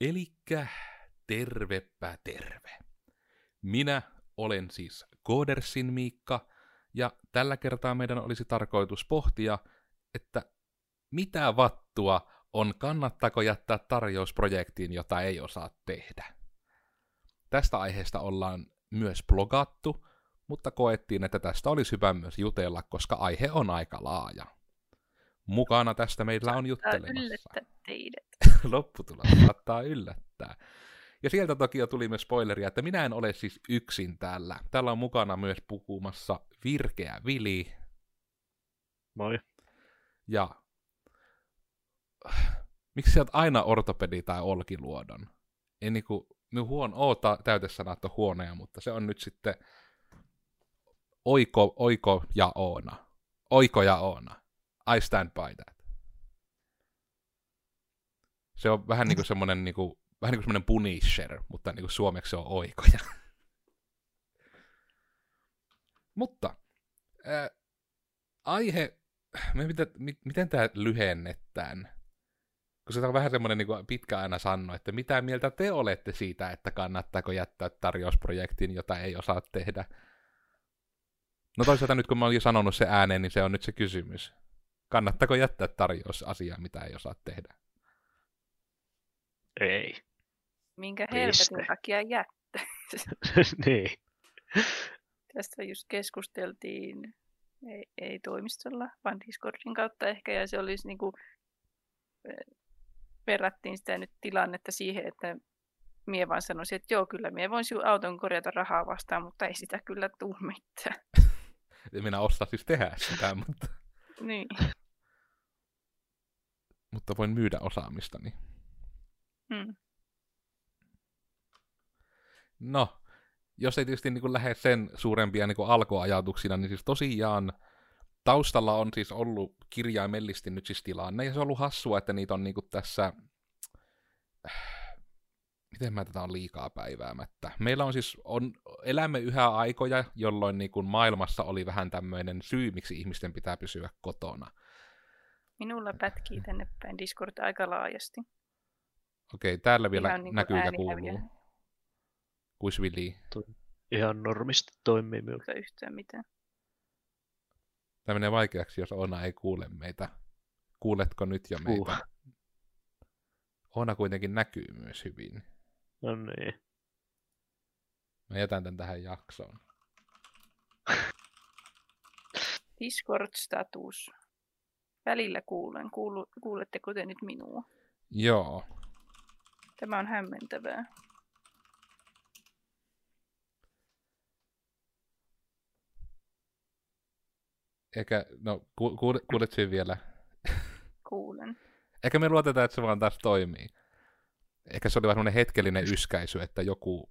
Elikkä tervepä terve. Minä olen siis Koodersin Miikka, ja tällä kertaa meidän olisi tarkoitus pohtia, että mitä vattua on kannattako jättää tarjousprojektiin, jota ei osaa tehdä. Tästä aiheesta ollaan myös blogattu, mutta koettiin, että tästä olisi hyvä myös jutella, koska aihe on aika laaja. Mukana tästä meillä on juttelemassa. yllättää teidät. Lopputulos saattaa yllättää. Ja sieltä toki jo tuli myös spoileria, että minä en ole siis yksin täällä. Täällä on mukana myös puhumassa Virkeä Vili Moi. ja... Miksi sä oot aina ortopedi tai olkiluodon? Ei niinku, minun huon, oota täytesanat on huoneja, mutta se on nyt sitten oiko, oiko ja oona. Oiko ja oona. I stand by that. Se on vähän niinku semmonen niinku, vähän niinku semmonen punisher, mutta niinku suomeksi se on oikoja. mutta ää, aihe, me miten, mi- miten tämä lyhennetään? Kun se on vähän semmoinen niin pitkä aina sanno, että mitä mieltä te olette siitä, että kannattaako jättää tarjousprojektin, jota ei osaa tehdä. No toisaalta nyt kun mä olin sanonut se ääneen, niin se on nyt se kysymys. Kannattaako jättää tarjousasiaa, mitä ei osaa tehdä? Ei. Minkä Piste. helvetin takia jättä? niin. Tästä just keskusteltiin, ei, ei toimistolla, vaan Discordin kautta ehkä, ja se olisi niinku, verrattiin sitä nyt tilannetta siihen, että mie vaan sanoisin, että joo, kyllä mie voin sinun auton korjata rahaa vastaan, mutta ei sitä kyllä tuu mitään. Minä osaa siis tehdä sitä, mutta, niin. mutta voin myydä osaamistani. Mm. No, jos ei tietysti niin lähde sen suurempia niin alkuajatuksina, niin siis tosiaan taustalla on siis ollut kirjaimellisesti nyt siis tilanne, ja se on ollut hassua, että niitä on niin tässä, miten mä tätä on liikaa päiväämättä. Meillä on siis, on, elämme yhä aikoja, jolloin niin kuin maailmassa oli vähän tämmöinen syy, miksi ihmisten pitää pysyä kotona. Minulla pätkii tänne päin Discord aika laajasti. Okei, täällä vielä Ihan niin näkyy ja kuuluu. Kuisvili. Ihan normisti toimii minulla. Ei yhtään mitään. Tämä menee vaikeaksi, jos Oona ei kuule meitä. Kuuletko nyt jo meitä? Uh. Oona kuitenkin näkyy myös hyvin. No niin. Mä jätän tän tähän jaksoon. Discord-status. Välillä kuulen. Kuulu, kuuletteko te nyt minua? Joo. Tämä on hämmentävää. Eikä, no, ku, kuulet, kuulet sen vielä. Kuulen. Eikä me luoteta, että se vaan taas toimii. Ehkä se oli vaan hetkellinen yskäisy, että joku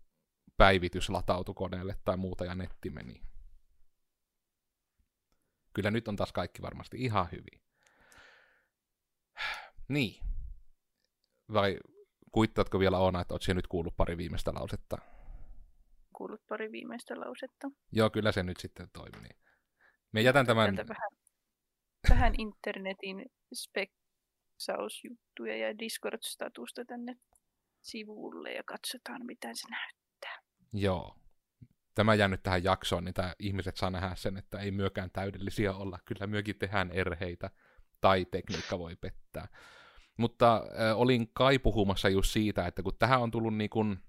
päivitys latautui koneelle tai muuta ja netti meni. Kyllä nyt on taas kaikki varmasti ihan hyvin. Niin. Vai kuittaatko vielä Oona, että oot siellä nyt kuullut pari viimeistä lausetta? Kuulut pari viimeistä lausetta. Joo, kyllä se nyt sitten toimii. Me jätän tämän... Vähän, vähän internetin speksausjuttuja ja Discord-statusta tänne sivulle ja katsotaan, mitä se näyttää. Joo. Tämä jää nyt tähän jaksoon, niin tämä ihmiset saa nähdä sen, että ei myökään täydellisiä olla. Kyllä myökin tehdään erheitä, tai tekniikka voi pettää. Mutta äh, olin kai puhumassa just siitä, että kun tähän on tullut niin kuin,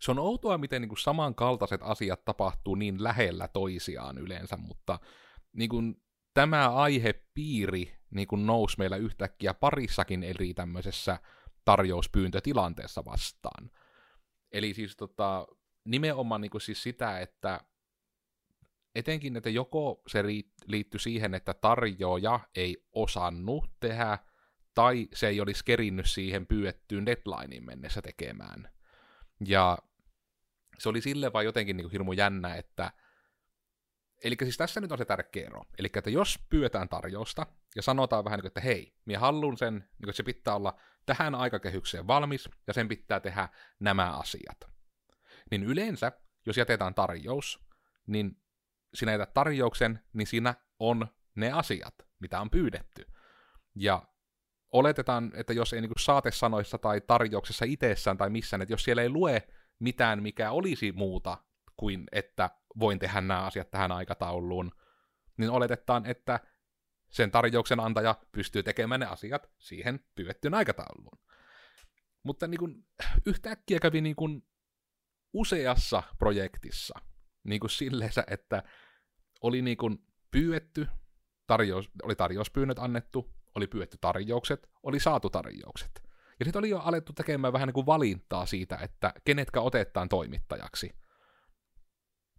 se on outoa, miten niin kuin samankaltaiset asiat tapahtuu niin lähellä toisiaan yleensä, mutta niin kuin, tämä aihepiiri niin kuin nousi meillä yhtäkkiä parissakin eri tämmöisessä tarjouspyyntötilanteessa vastaan. Eli siis tota, nimenomaan niin kuin siis sitä, että etenkin, että joko se liittyy siihen, että tarjoaja ei osannut tehdä, tai se ei olisi kerinnyt siihen pyydettyyn deadlineen mennessä tekemään. Ja se oli sille vaan jotenkin niin kuin hirmu jännä, että Eli siis tässä nyt on se tärkeä ero. Eli että jos pyydetään tarjousta ja sanotaan vähän niin kuin, että hei, minä haluan sen, niin kuin, että se pitää olla tähän aikakehykseen valmis ja sen pitää tehdä nämä asiat. Niin yleensä, jos jätetään tarjous, niin sinä jätät tarjouksen, niin siinä on ne asiat, mitä on pyydetty. Ja oletetaan, että jos ei niin kuin saatesanoissa tai tarjouksessa itsessään tai missään, että jos siellä ei lue mitään, mikä olisi muuta kuin, että voin tehdä nämä asiat tähän aikatauluun, niin oletetaan, että sen tarjouksen antaja pystyy tekemään ne asiat siihen pyydettyyn aikatauluun. Mutta niin kuin, yhtäkkiä kävi niin kuin useassa projektissa niin kuin silleensä, että oli niin kuin pyydetty, tarjous, oli tarjouspyynnöt annettu, oli pyydetty tarjoukset, oli saatu tarjoukset. Ja sitten oli jo alettu tekemään vähän niin kuin valintaa siitä, että kenetkä otetaan toimittajaksi.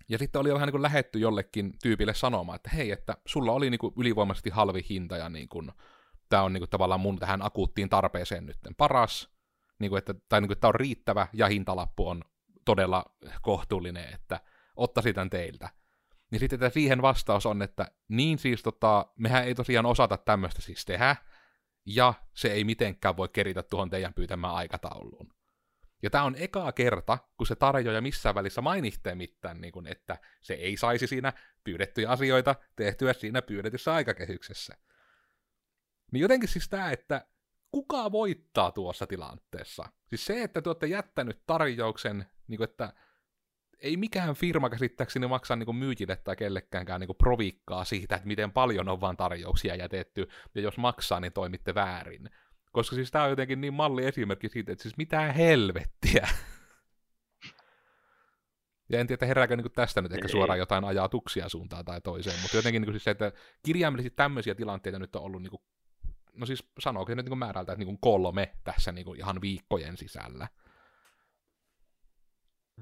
Ja sitten oli jo vähän niin kuin lähetty jollekin tyypille sanomaan, että hei, että sulla oli niin kuin ylivoimaisesti halvi hinta ja niin kuin, tämä on niin kuin tavallaan mun tähän akuuttiin tarpeeseen nyt paras, niin kuin, että, tai niin kuin, että tämä on riittävä ja hintalappu on todella kohtuullinen, että ottaisin tämän teiltä. Niin sitten että siihen vastaus on, että niin siis tota, mehän ei tosiaan osata tämmöistä siis tehdä, ja se ei mitenkään voi keritä tuohon teidän pyytämään aikatauluun. Ja tämä on ekaa kerta, kun se tarjoaja missään välissä mainitsee mitään, niin kun, että se ei saisi siinä pyydettyjä asioita tehtyä siinä pyydetyssä aikakehyksessä. Niin jotenkin siis tämä, että kuka voittaa tuossa tilanteessa? Siis se, että te olette jättänyt tarjouksen, niin kuin, että ei mikään firma käsittääkseni maksa niin myyjille tai kellekäänkään niin provikkaa siitä, että miten paljon on vaan tarjouksia jätetty, ja jos maksaa, niin toimitte väärin. Koska siis tämä on jotenkin niin malli esimerkki siitä, että siis mitä helvettiä. Ja en tiedä, herääkö niin tästä nyt ehkä Ei. suoraan jotain ajatuksia suuntaan tai toiseen, mutta jotenkin niin siis se, että kirjaimellisesti tämmöisiä tilanteita nyt on ollut, niin kuin, no siis sanooko nyt niin määrältä, että niin kolme tässä niin ihan viikkojen sisällä.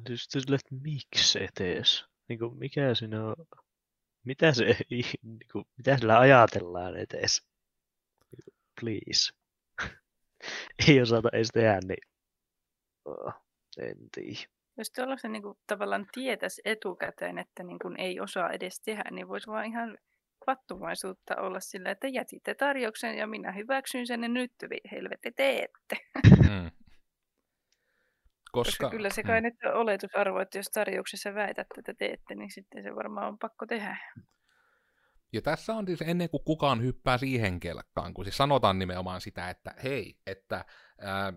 Tietysti sille, että miksi etes? Niin kuin, mikä siinä on, mitä, se, niin kuin, mitä sillä ajatellaan etes? Please. Ei osata edes tehdä, niin oh, en tiedä. Jos se niin kuin, tavallaan tietäisi etukäteen, että niin kuin, ei osaa edes tehdä, niin voisi vaan ihan vattuvaisuutta olla sillä, että jätitte tarjouksen ja minä hyväksyn sen ja nyt helvetti teette. Mm. Koska, Koska kyllä se kai mm. nyt on oletusarvo, että jos tarjouksessa väität, että teette, niin sitten se varmaan on pakko tehdä. Ja tässä on siis ennen kuin kukaan hyppää siihen kelkkaan, kun siis sanotaan nimenomaan sitä, että hei, että, ää,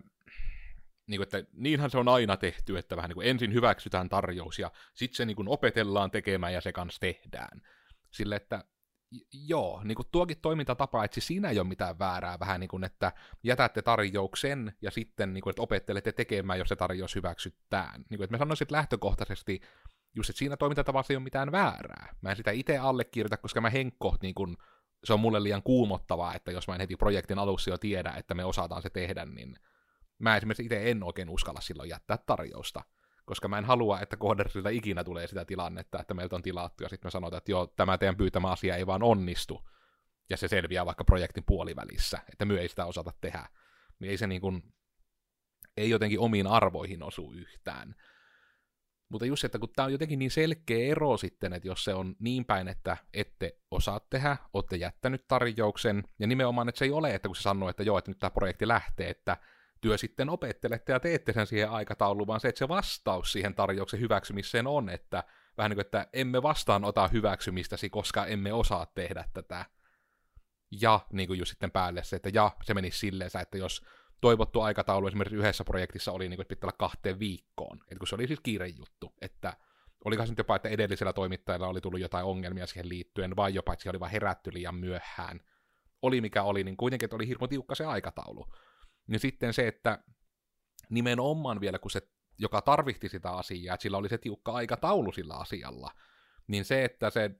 niin kuin, että niinhän se on aina tehty, että vähän niin kuin ensin hyväksytään tarjous ja sitten se niin kuin opetellaan tekemään ja se kanssa tehdään. Sille, että joo, niin kuin tuokin toimintatapa, että siis siinä ei ole mitään väärää, vähän niin kuin, että jätätte tarjouksen ja sitten niin kuin, että opettelette tekemään, jos se tarjous hyväksytään. Niin kuin, että mä sanoisin, että lähtökohtaisesti just, että siinä toimintatavassa ei ole mitään väärää. Mä en sitä itse allekirjoita, koska mä henkko, niin kuin, se on mulle liian kuumottavaa, että jos mä en heti projektin alussa jo tiedä, että me osataan se tehdä, niin mä esimerkiksi itse en oikein uskalla silloin jättää tarjousta koska mä en halua, että kohderilta ikinä tulee sitä tilannetta, että meiltä on tilattu, ja sitten me sanotaan, että joo, tämä teidän pyytämä asia ei vaan onnistu, ja se selviää vaikka projektin puolivälissä, että me ei sitä osata tehdä. Niin ei se niin kuin, ei jotenkin omiin arvoihin osu yhtään. Mutta just, että kun tämä on jotenkin niin selkeä ero sitten, että jos se on niin päin, että ette osaa tehdä, olette jättänyt tarjouksen, ja nimenomaan, että se ei ole, että kun se sanoo, että joo, että nyt tämä projekti lähtee, että työ sitten opettelette ja teette sen siihen aikatauluun, vaan se, että se vastaus siihen tarjouksen hyväksymiseen on, että vähän niin kuin, että emme vastaanota hyväksymistäsi, koska emme osaa tehdä tätä. Ja niin kuin just sitten päälle se, että ja se menisi silleen, että jos toivottu aikataulu esimerkiksi yhdessä projektissa oli, niin kuin, että pitää olla kahteen viikkoon, että kun se oli siis kiire juttu, että olikohan se nyt jopa, että edellisellä toimittajalla oli tullut jotain ongelmia siihen liittyen, vai jopa, että se oli vain herätty liian myöhään. Oli mikä oli, niin kuitenkin, että oli hirmo tiukka se aikataulu. Niin sitten se, että nimenomaan vielä, kun se, joka tarvitsi sitä asiaa, että sillä oli se tiukka aikataulu sillä asialla, niin se, että se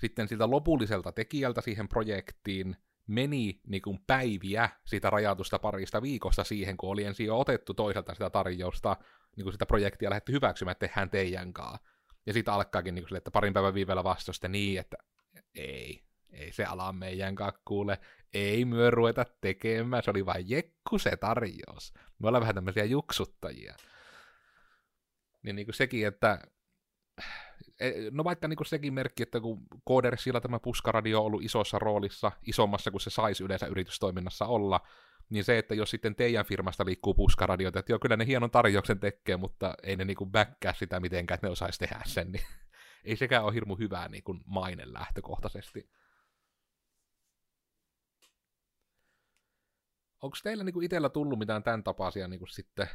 sitten siltä lopulliselta tekijältä siihen projektiin meni niin kuin päiviä siitä rajatusta parista viikosta siihen, kun oli ensin jo otettu toiselta sitä tarjousta, niin kuin sitä projektia lähdetty hyväksymään, että tehdään teidän kanssa. Ja sitten alkaakin niin kuin sille, että parin päivän viivellä vastausta niin, että ei, ei se ala meidän kakkuulle, ei myö ruveta tekemään, se oli vain jekku se tarjous. Me ollaan vähän tämmöisiä juksuttajia. Niin, niin kuin sekin, että e, no vaikka niin kuin sekin merkki, että kun Koodersilla tämä puskaradio on ollut isossa roolissa, isommassa kuin se saisi yleensä yritystoiminnassa olla, niin se, että jos sitten teidän firmasta liikkuu puskaradioita, että joo, kyllä ne hienon tarjouksen tekee, mutta ei ne niinku backkää sitä mitenkään, että ne osaisi tehdä sen, niin ei sekään ole hirmu hyvää niin kuin maine lähtökohtaisesti. Onko teillä niinku itsellä tullut mitään tämän tapaisia niinku sitten,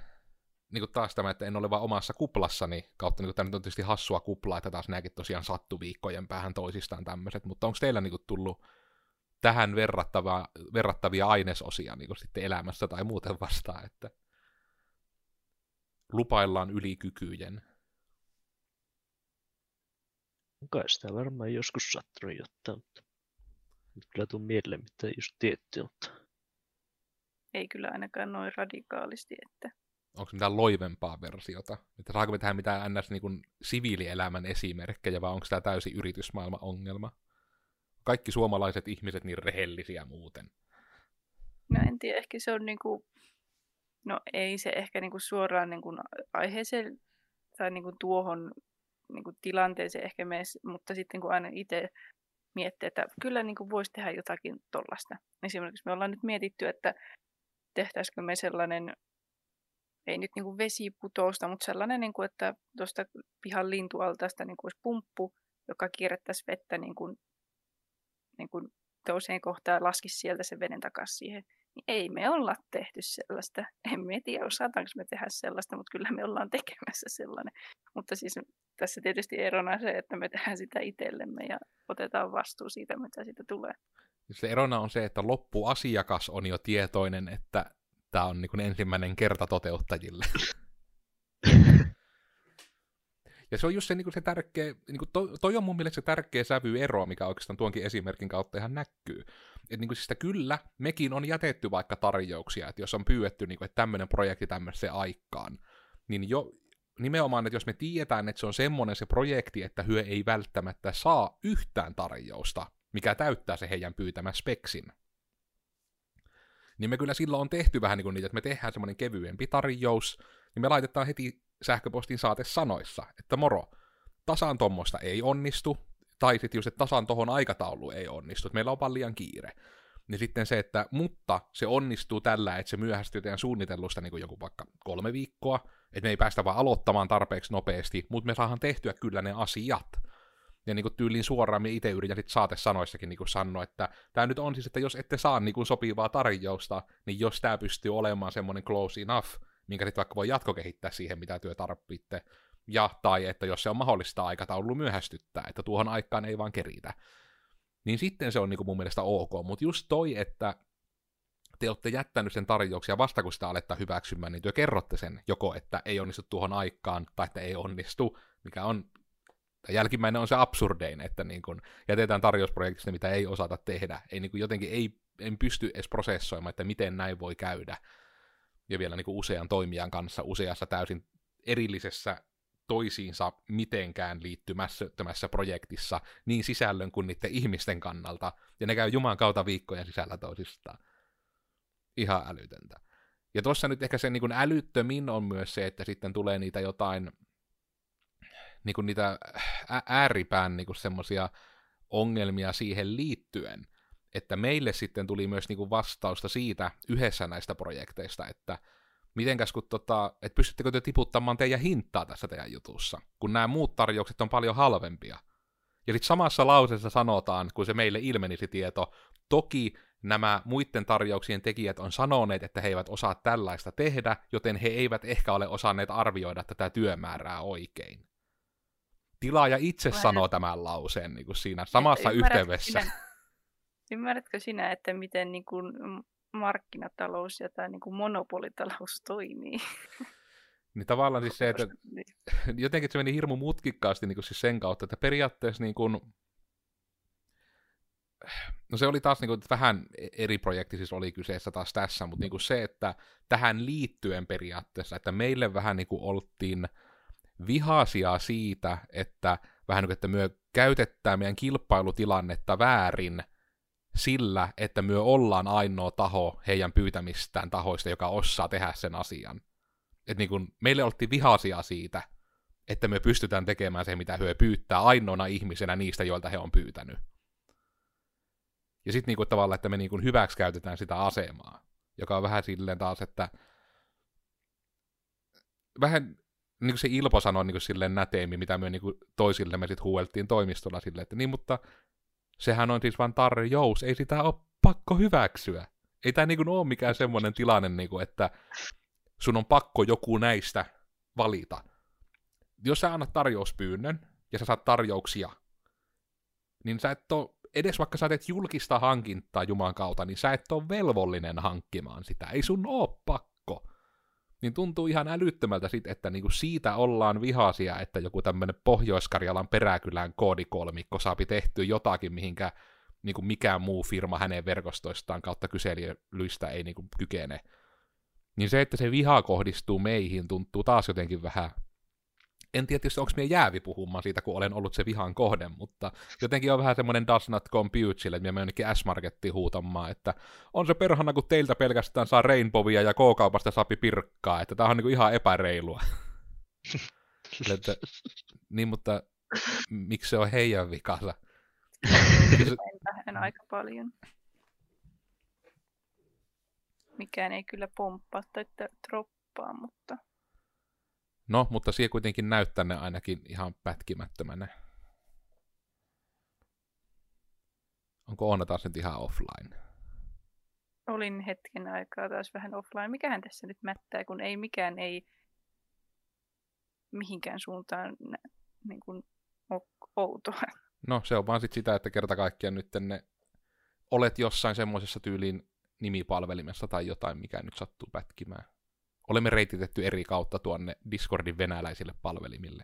niinku taas tämä, että en ole vaan omassa kuplassani, kautta niinku tämä nyt on tietysti hassua kuplaa, että taas nämäkin tosiaan sattu viikkojen päähän toisistaan tämmöiset, mutta onko teillä niinku tullut tähän verrattavia, verrattavia ainesosia niinku sitten elämässä tai muuten vastaan, että lupaillaan ylikykyjen? Kai sitä varmaan joskus sattunut jotain, mutta nyt kyllä tuu mieleen mitään just tietty, mutta Ei kyllä ainakaan noin radikaalisti, että Onko mitään loivempaa versiota? Että saako me tähän mitään ns. Niin siviilielämän esimerkkejä, vai onko tämä täysin yritysmaailman ongelma? Kaikki suomalaiset ihmiset niin rehellisiä muuten. no en tiedä, ehkä se on niinku, no ei se ehkä niinku suoraan niinku aiheeseen tai niinku tuohon niinku tilanteeseen ehkä mene, mutta sitten kun aina itse miettii, että kyllä niinku voisi tehdä jotakin tollasta. Esimerkiksi me ollaan nyt mietitty, että tehtäisikö me sellainen, ei nyt niinku vesiputousta, mutta sellainen, niinku, että tuosta pihan lintualtaasta niinku olisi pumppu, joka kierrättäisi vettä niinku, niinku toiseen kohtaan laskisi sieltä sen veden takaisin siihen. Niin ei me olla tehty sellaista. En me tiedä, osataanko me tehdä sellaista, mutta kyllä me ollaan tekemässä sellainen. Mutta siis tässä tietysti erona se, että me tehdään sitä itsellemme ja otetaan vastuu siitä, mitä siitä tulee. Se erona on se, että loppuasiakas on jo tietoinen, että tämä on niin ensimmäinen kerta toteuttajille. Ja se on just se, niin se tärkeä, niin kuin toi, toi on mun mielestä se tärkeä sävyero, mikä oikeastaan tuonkin esimerkin kautta ihan näkyy. Että niin siis sitä kyllä, mekin on jätetty vaikka tarjouksia, että jos on pyydetty, niin kuin, että tämmöinen projekti tämmöiseen aikaan, niin jo nimenomaan, että jos me tiedetään, että se on semmoinen se projekti, että hyö ei välttämättä saa yhtään tarjousta, mikä täyttää se heidän pyytämä speksin, niin me kyllä silloin on tehty vähän niin kuin niitä, että me tehdään semmoinen kevyempi tarjous, niin me laitetaan heti sähköpostin saate sanoissa, että moro, tasan tommosta ei onnistu, tai sitten just, että tasan tohon aikataulu ei onnistu, että meillä on vaan liian kiire. Niin sitten se, että mutta se onnistuu tällä, että se myöhästyy teidän suunnitellusta niin kuin joku vaikka kolme viikkoa, että me ei päästä vaan aloittamaan tarpeeksi nopeasti, mutta me saadaan tehtyä kyllä ne asiat. Ja niin kuin tyyliin suoraan me itse yritän sitten saatesanoissakin niin kuin sanoa, että tämä nyt on siis, että jos ette saa niin kuin sopivaa tarjousta, niin jos tämä pystyy olemaan semmoinen close enough, minkä sitten vaikka voi jatkokehittää siihen, mitä työ tarvitte, ja tai että jos se on mahdollista aikataulu myöhästyttää, että tuohon aikaan ei vaan keritä, niin sitten se on niin kuin mun mielestä ok, mutta just toi, että te olette jättänyt sen tarjouksia vasta kun sitä aletta hyväksymään, niin te kerrotte sen joko, että ei onnistu tuohon aikaan, tai että ei onnistu, mikä on jälkimmäinen on se absurdein, että niin kun jätetään tarjousprojektista, mitä ei osata tehdä. Ei niin jotenkin ei, en pysty edes prosessoimaan, että miten näin voi käydä. Ja vielä niin usean toimijan kanssa useassa täysin erillisessä toisiinsa mitenkään liittymässä projektissa, niin sisällön kuin niiden ihmisten kannalta. Ja ne käy Juman kautta viikkojen sisällä toisistaan. Ihan älytöntä. Ja tuossa nyt ehkä se niin älyttömin on myös se, että sitten tulee niitä jotain niin kuin niitä ääripään niin semmoisia ongelmia siihen liittyen, että meille sitten tuli myös niin kuin vastausta siitä yhdessä näistä projekteista, että mitenkäs kun tota, että pystyttekö te tiputtamaan teidän hintaa tässä teidän jutussa, kun nämä muut tarjoukset on paljon halvempia. Ja sitten samassa lauseessa sanotaan, kun se meille ilmeni se tieto, toki nämä muiden tarjouksien tekijät on sanoneet, että he eivät osaa tällaista tehdä, joten he eivät ehkä ole osanneet arvioida tätä työmäärää oikein tilaaja itse Vai sanoo tämän lauseen niin kuin siinä samassa yhteydessä. Sinä, ymmärrätkö sinä, että miten niin kuin markkinatalous ja tämä niin kuin monopolitalous toimii? Niin tavallaan siis se, että niin. jotenkin se meni hirmu mutkikkaasti niin kuin siis sen kautta, että periaatteessa niin kuin, no se oli taas niin kuin, vähän eri projekti siis oli kyseessä taas tässä, mutta niin kuin se, että tähän liittyen periaatteessa, että meille vähän niin kuin oltiin vihaisia siitä, että vähän niin kuin, että myö käytetään meidän kilpailutilannetta väärin sillä, että myö ollaan ainoa taho heidän pyytämistään tahoista, joka osaa tehdä sen asian. Et niin kuin, meille oltiin vihaisia siitä, että me pystytään tekemään se, mitä hyö pyytää ainoana ihmisenä niistä, joilta he on pyytänyt. Ja sitten niin tavallaan, että me niin kuin hyväksi käytetään sitä asemaa, joka on vähän silleen taas, että vähän niin kuin se Ilpo sanoi niin kuin silleen näteemmin, mitä me niin kuin toisillemme sitten huueltiin toimistolla silleen, että niin, mutta sehän on siis vain tarjous, ei sitä ole pakko hyväksyä. Ei tämä niin ole mikään semmoinen tilanne, niin kuin, että sun on pakko joku näistä valita. Jos sä annat tarjouspyynnön, ja sä saat tarjouksia, niin sä et ole, edes vaikka sä teet julkista hankintaa Juman kautta, niin sä et ole velvollinen hankkimaan sitä. Ei sun oo pakko. Niin tuntuu ihan älyttömältä sit, että niinku siitä ollaan vihaisia, että joku tämmönen Pohjois-Karjalan peräkylän koodikolmikko saapi tehtyä jotakin, mihinkä niinku mikään muu firma hänen verkostoistaan kautta kyselyistä ei niinku kykene. Niin se, että se viha kohdistuu meihin, tuntuu taas jotenkin vähän en tiedä tietysti, onko minä jäävi puhumaan siitä, kun olen ollut se vihan kohde, mutta jotenkin on vähän semmoinen does not compute sille, että minä menen S-Markettiin huutamaan, että on se perhana, kun teiltä pelkästään saa Rainbowia ja K-kaupasta saapi pirkkaa, että tämä on niin ihan epäreilua. että, niin, mutta miksi se on heidän vikansa? En aika paljon. Mikään ei kyllä pomppaa tai droppaa, mutta No, mutta siihen kuitenkin näyttää ne ainakin ihan pätkimättömänä. Onko Oona taas nyt ihan offline? Olin hetken aikaa taas vähän offline. Mikähän tässä nyt mättää, kun ei mikään ei mihinkään suuntaan niin kuin outoa. No se on vaan sit sitä, että kerta kaikkiaan nyt ne olet jossain semmoisessa tyyliin nimipalvelimessa tai jotain, mikä nyt sattuu pätkimään olemme reititetty eri kautta tuonne Discordin venäläisille palvelimille.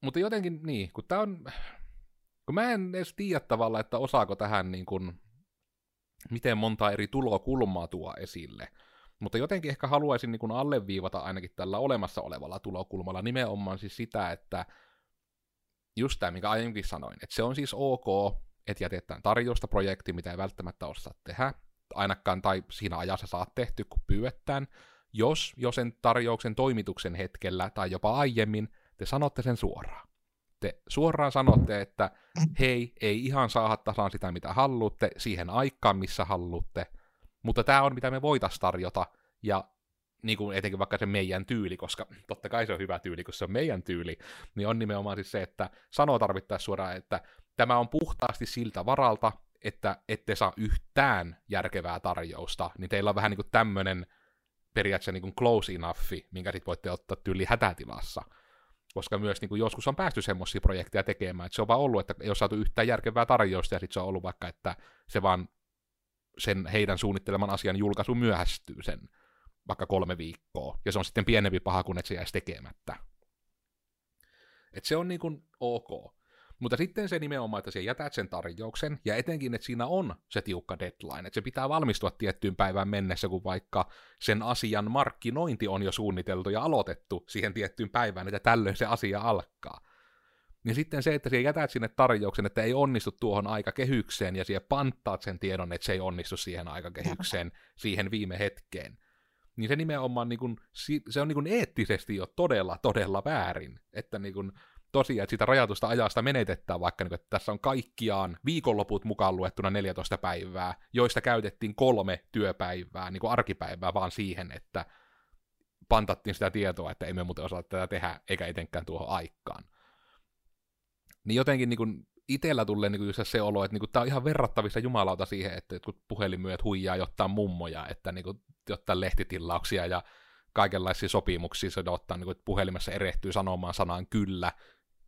Mutta jotenkin niin, kun tämä on, kun mä en edes tiedä tavalla, että osaako tähän niin kuin, miten monta eri tulokulmaa tuo esille. Mutta jotenkin ehkä haluaisin niin kuin alleviivata ainakin tällä olemassa olevalla tulokulmalla nimenomaan siis sitä, että just tämä, mikä aiemminkin sanoin, että se on siis ok, että jätetään tarjousta projekti, mitä ei välttämättä osaa tehdä, ainakaan tai siinä ajassa saat tehty, kun pyydetään. Jos jo sen tarjouksen toimituksen hetkellä tai jopa aiemmin te sanotte sen suoraan. Te suoraan sanotte, että hei, ei ihan saada tasan sitä, mitä haluatte, siihen aikaan, missä haluatte, mutta tämä on, mitä me voitaisiin tarjota, ja niin kuin etenkin vaikka se meidän tyyli, koska totta kai se on hyvä tyyli, kun se on meidän tyyli, niin on nimenomaan siis se, että sanoo tarvittaessa suoraan, että tämä on puhtaasti siltä varalta, että ette saa yhtään järkevää tarjousta, niin teillä on vähän niin kuin tämmöinen periaatteessa niin kuin close enough, minkä sitten voitte ottaa tyyli hätätilassa. Koska myös niin kuin joskus on päästy semmoisia projekteja tekemään, että se on vaan ollut, että ei ole saatu yhtään järkevää tarjousta, ja sitten se on ollut vaikka, että se vaan sen heidän suunnitteleman asian julkaisu myöhästyy sen vaikka kolme viikkoa, ja se on sitten pienempi paha kuin että se jäisi tekemättä. Et se on niin kuin ok. Mutta sitten se nimenomaan, että sä jätät sen tarjouksen, ja etenkin, että siinä on se tiukka deadline, että se pitää valmistua tiettyyn päivään mennessä, kun vaikka sen asian markkinointi on jo suunniteltu ja aloitettu siihen tiettyyn päivään, että tällöin se asia alkaa. Niin sitten se, että sä jätät sinne tarjouksen, että ei onnistu tuohon aikakehykseen, ja siellä panttaat sen tiedon, että se ei onnistu siihen aikakehykseen, siihen viime hetkeen, niin se nimenomaan niin kuin, se on niin kuin eettisesti jo todella, todella väärin, että niin kuin, tosiaan, että sitä rajatusta ajasta menetetään vaikka, niin, että tässä on kaikkiaan viikonloput mukaan luettuna 14 päivää, joista käytettiin kolme työpäivää, niin kuin arkipäivää, vaan siihen, että pantattiin sitä tietoa, että emme muuten osaa tätä tehdä, eikä etenkään tuohon aikaan. Niin jotenkin niin kuin itsellä tulee niin just se olo, että niin tämä on ihan verrattavissa jumalauta siihen, että kun puhelinmyyjät huijaa jotain mummoja, että niin kuin, jotain lehtitilauksia ja kaikenlaisia sopimuksia se ottaa, niin kuin, että puhelimessa erehtyy sanomaan sanan kyllä,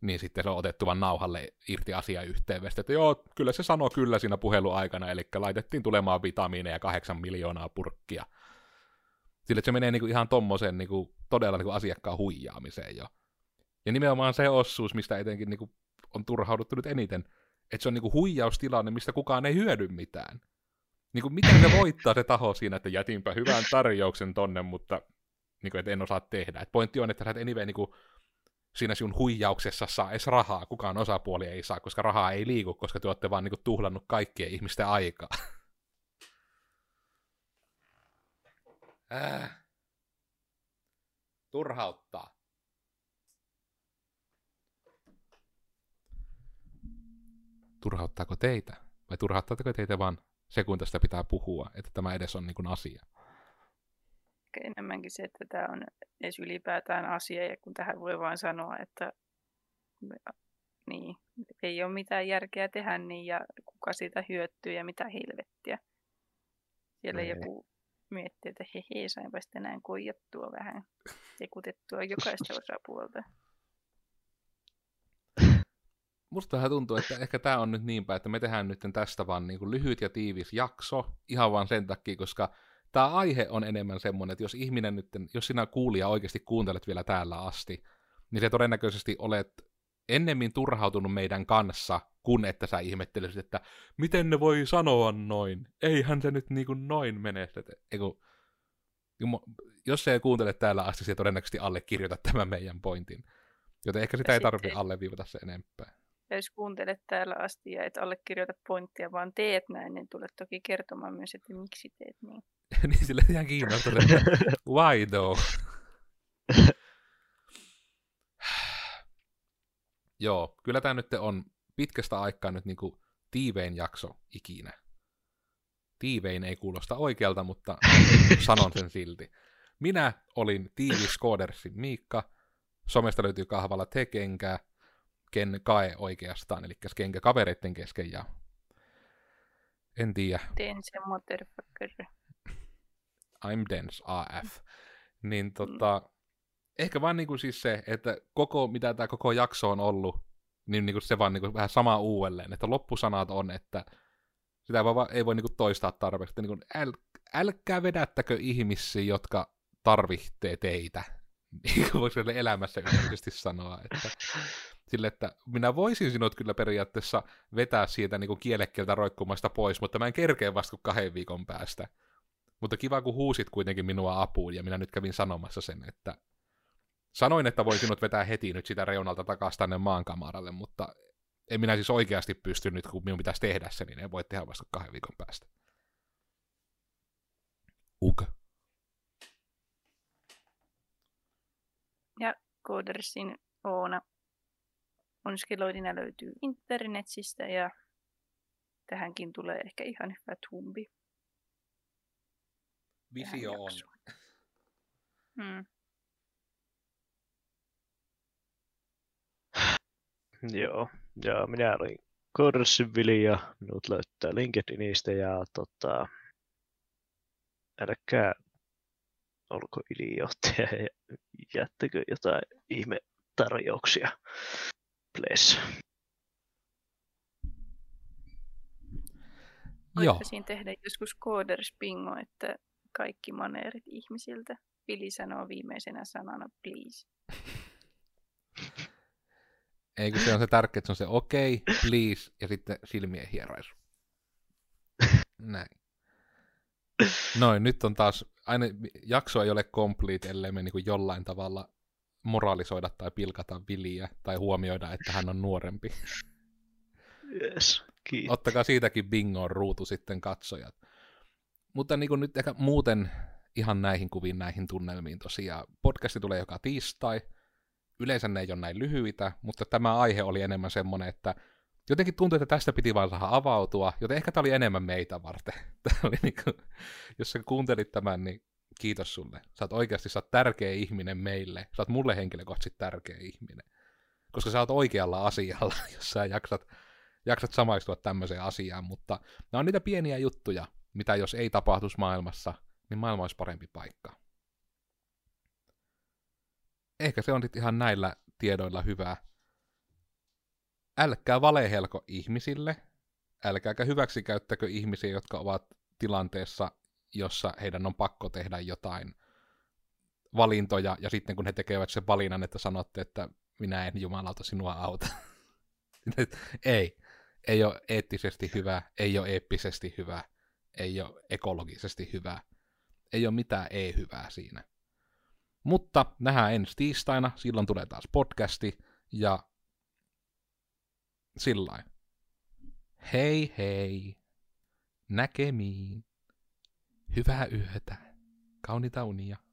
niin sitten se on otettu vaan nauhalle irti asiayhteydestä, että joo, kyllä se sanoo kyllä siinä puheluaikana, eli laitettiin tulemaan vitamiineja kahdeksan miljoonaa purkkia. Sillä se menee niinku ihan tommosen niinku, todella niinku asiakkaan huijaamiseen jo. Ja nimenomaan se osuus, mistä etenkin niinku, on turhauduttu nyt eniten, että se on niinku huijaustilanne, mistä kukaan ei hyödy mitään. Niinku, miten se voittaa se taho siinä, että jätinpä hyvän tarjouksen tonne, mutta niinku, et en osaa tehdä. Et pointti on, että sä et anyway, niinku, siinä sinun huijauksessa saa edes rahaa. Kukaan osapuoli ei saa, koska rahaa ei liiku, koska te olette vaan niinku tuhlannut kaikkien ihmisten aikaa. Äh. Turhauttaa. Turhauttaako teitä? Vai turhauttaako teitä vaan se, kun tästä pitää puhua, että tämä edes on niin kuin asia? Enemmänkin se, että tämä on edes ylipäätään asia, ja kun tähän voi vain sanoa, että niin, ei ole mitään järkeä tehdä niin ja kuka siitä hyötyy ja mitä helvettiä. Siellä Niin. joku miettii, että hehe, sainpa sitten näin koijattua vähän, tekutettua jokaista osapuolta. Musta vähän tuntuu, että ehkä tämä on nyt niin päin, että me tehdään nyt tästä vaan niin kuin lyhyt ja tiivis jakso, ihan vaan sen takia, koska tämä aihe on enemmän semmoinen, että jos ihminen nyt, jos sinä kuulija oikeasti kuuntelet vielä täällä asti, niin se todennäköisesti olet ennemmin turhautunut meidän kanssa, kun että sä ihmettelisit, että miten ne voi sanoa noin. Eihän se nyt niin kuin noin mene. Eiku, jos se ei kuuntele täällä asti, se todennäköisesti allekirjoita tämän meidän pointin. Joten ehkä sitä Ja ei tarvitse alleviivata se enempää. Jos kuuntelet täällä asti ja et allekirjoita pointtia, vaan teet näin, niin tulet toki kertomaan myös, että miksi teet niin. niin sille ihan kiinnostunut, että why though? Joo, kyllä tämä nyt on pitkästä aikaa nyt niinku tiivein jakso ikinä. Tiivein ei kuulosta oikealta, mutta sanon sen silti. Minä olin Tiivis Koodersin Miikka. Somesta löytyy kahvalla Tekenkää, Ken Kae oikeastaan, eli Kenkä kavereiden kesken ja en tiedä, Teen sen motherfucker. I'm dense AF. Niin tota, ehkä vaan niinku siis se, että koko, mitä tämä koko jakso on ollut, niin niinku se vaan niinku vähän sama uudelleen, että loppusanat on, että sitä ei voi, ei voi niinku toistaa tarpeeksi, että niinku, äl, älkää vedättäkö ihmisiä, jotka tarvitsee teitä. Niin kuin voisi elämässä yleisesti sanoa, että sille, että minä voisin sinut kyllä periaatteessa vetää siitä niin kielekkeeltä roikkumasta pois, mutta mä en kerkeä vasta kuin kahden viikon päästä. Mutta kiva, kun huusit kuitenkin minua apuun, ja minä nyt kävin sanomassa sen, että sanoin, että voin sinut vetää heti nyt sitä reunalta takaisin tänne maankamaralle, mutta en minä siis oikeasti pysty nyt, kun minun pitäisi tehdä se, niin en voi tehdä vasta kahden viikon päästä. Uka. Codersin Oona Onskeloidina löytyy internetsistä ja tähänkin tulee ehkä ihan hyvä tumbi. Visio on. jaksoon. Mm. Joo, ja minä olin Korsin Vili ja minut löytää LinkedInistä ja tota, älkää olko idiootteja ja jättäkö jotain ihme tarjouksia. Please. Voitaisiin tehdä joskus kooderspingo, että kaikki maneerit ihmisiltä. Vili sanoo viimeisenä sanana please. eikö se on se tärkeä, että se on se okei, okay, please, ja sitten silmien hieraisu. Näin. Noin, nyt on taas, aina jakso ei ole complete, ellei me niin jollain tavalla moralisoida tai pilkata Viliä tai huomioida, että hän on nuorempi. Yes, kiitos. Ottakaa siitäkin bingoon ruutu sitten katsojat. Mutta niin kuin nyt ehkä muuten ihan näihin kuviin, näihin tunnelmiin tosiaan. Podcasti tulee joka tiistai. Yleensä ne ei ole näin lyhyitä, mutta tämä aihe oli enemmän semmoinen, että jotenkin tuntui, että tästä piti vaan saada avautua, joten ehkä tämä oli enemmän meitä varten. Tämä oli niin kuin, jos sä kuuntelit tämän, niin kiitos sulle. Sä oot oikeasti sä oot tärkeä ihminen meille. Sä oot mulle henkilökohtaisesti tärkeä ihminen. Koska sä oot oikealla asialla, jos sä jaksat, jaksat samaistua tämmöiseen asiaan, mutta nämä on niitä pieniä juttuja, mitä jos ei tapahtuisi maailmassa, niin maailma olisi parempi paikka. Ehkä se on sitten ihan näillä tiedoilla hyvä. Älkää valehelko ihmisille, älkääkä hyväksikäyttäkö ihmisiä, jotka ovat tilanteessa, jossa heidän on pakko tehdä jotain valintoja, ja sitten kun he tekevät sen valinnan, että sanotte, että minä en jumalauta sinua auta. ei. Ei ole eettisesti hyvä, ei ole eeppisesti hyvä, ei ole ekologisesti hyvä, ei ole mitään ei-hyvää siinä. Mutta nähdään ensi tiistaina, silloin tulee taas podcasti, ja sillä Hei hei, näkemiin, hyvää yötä, kaunita unia.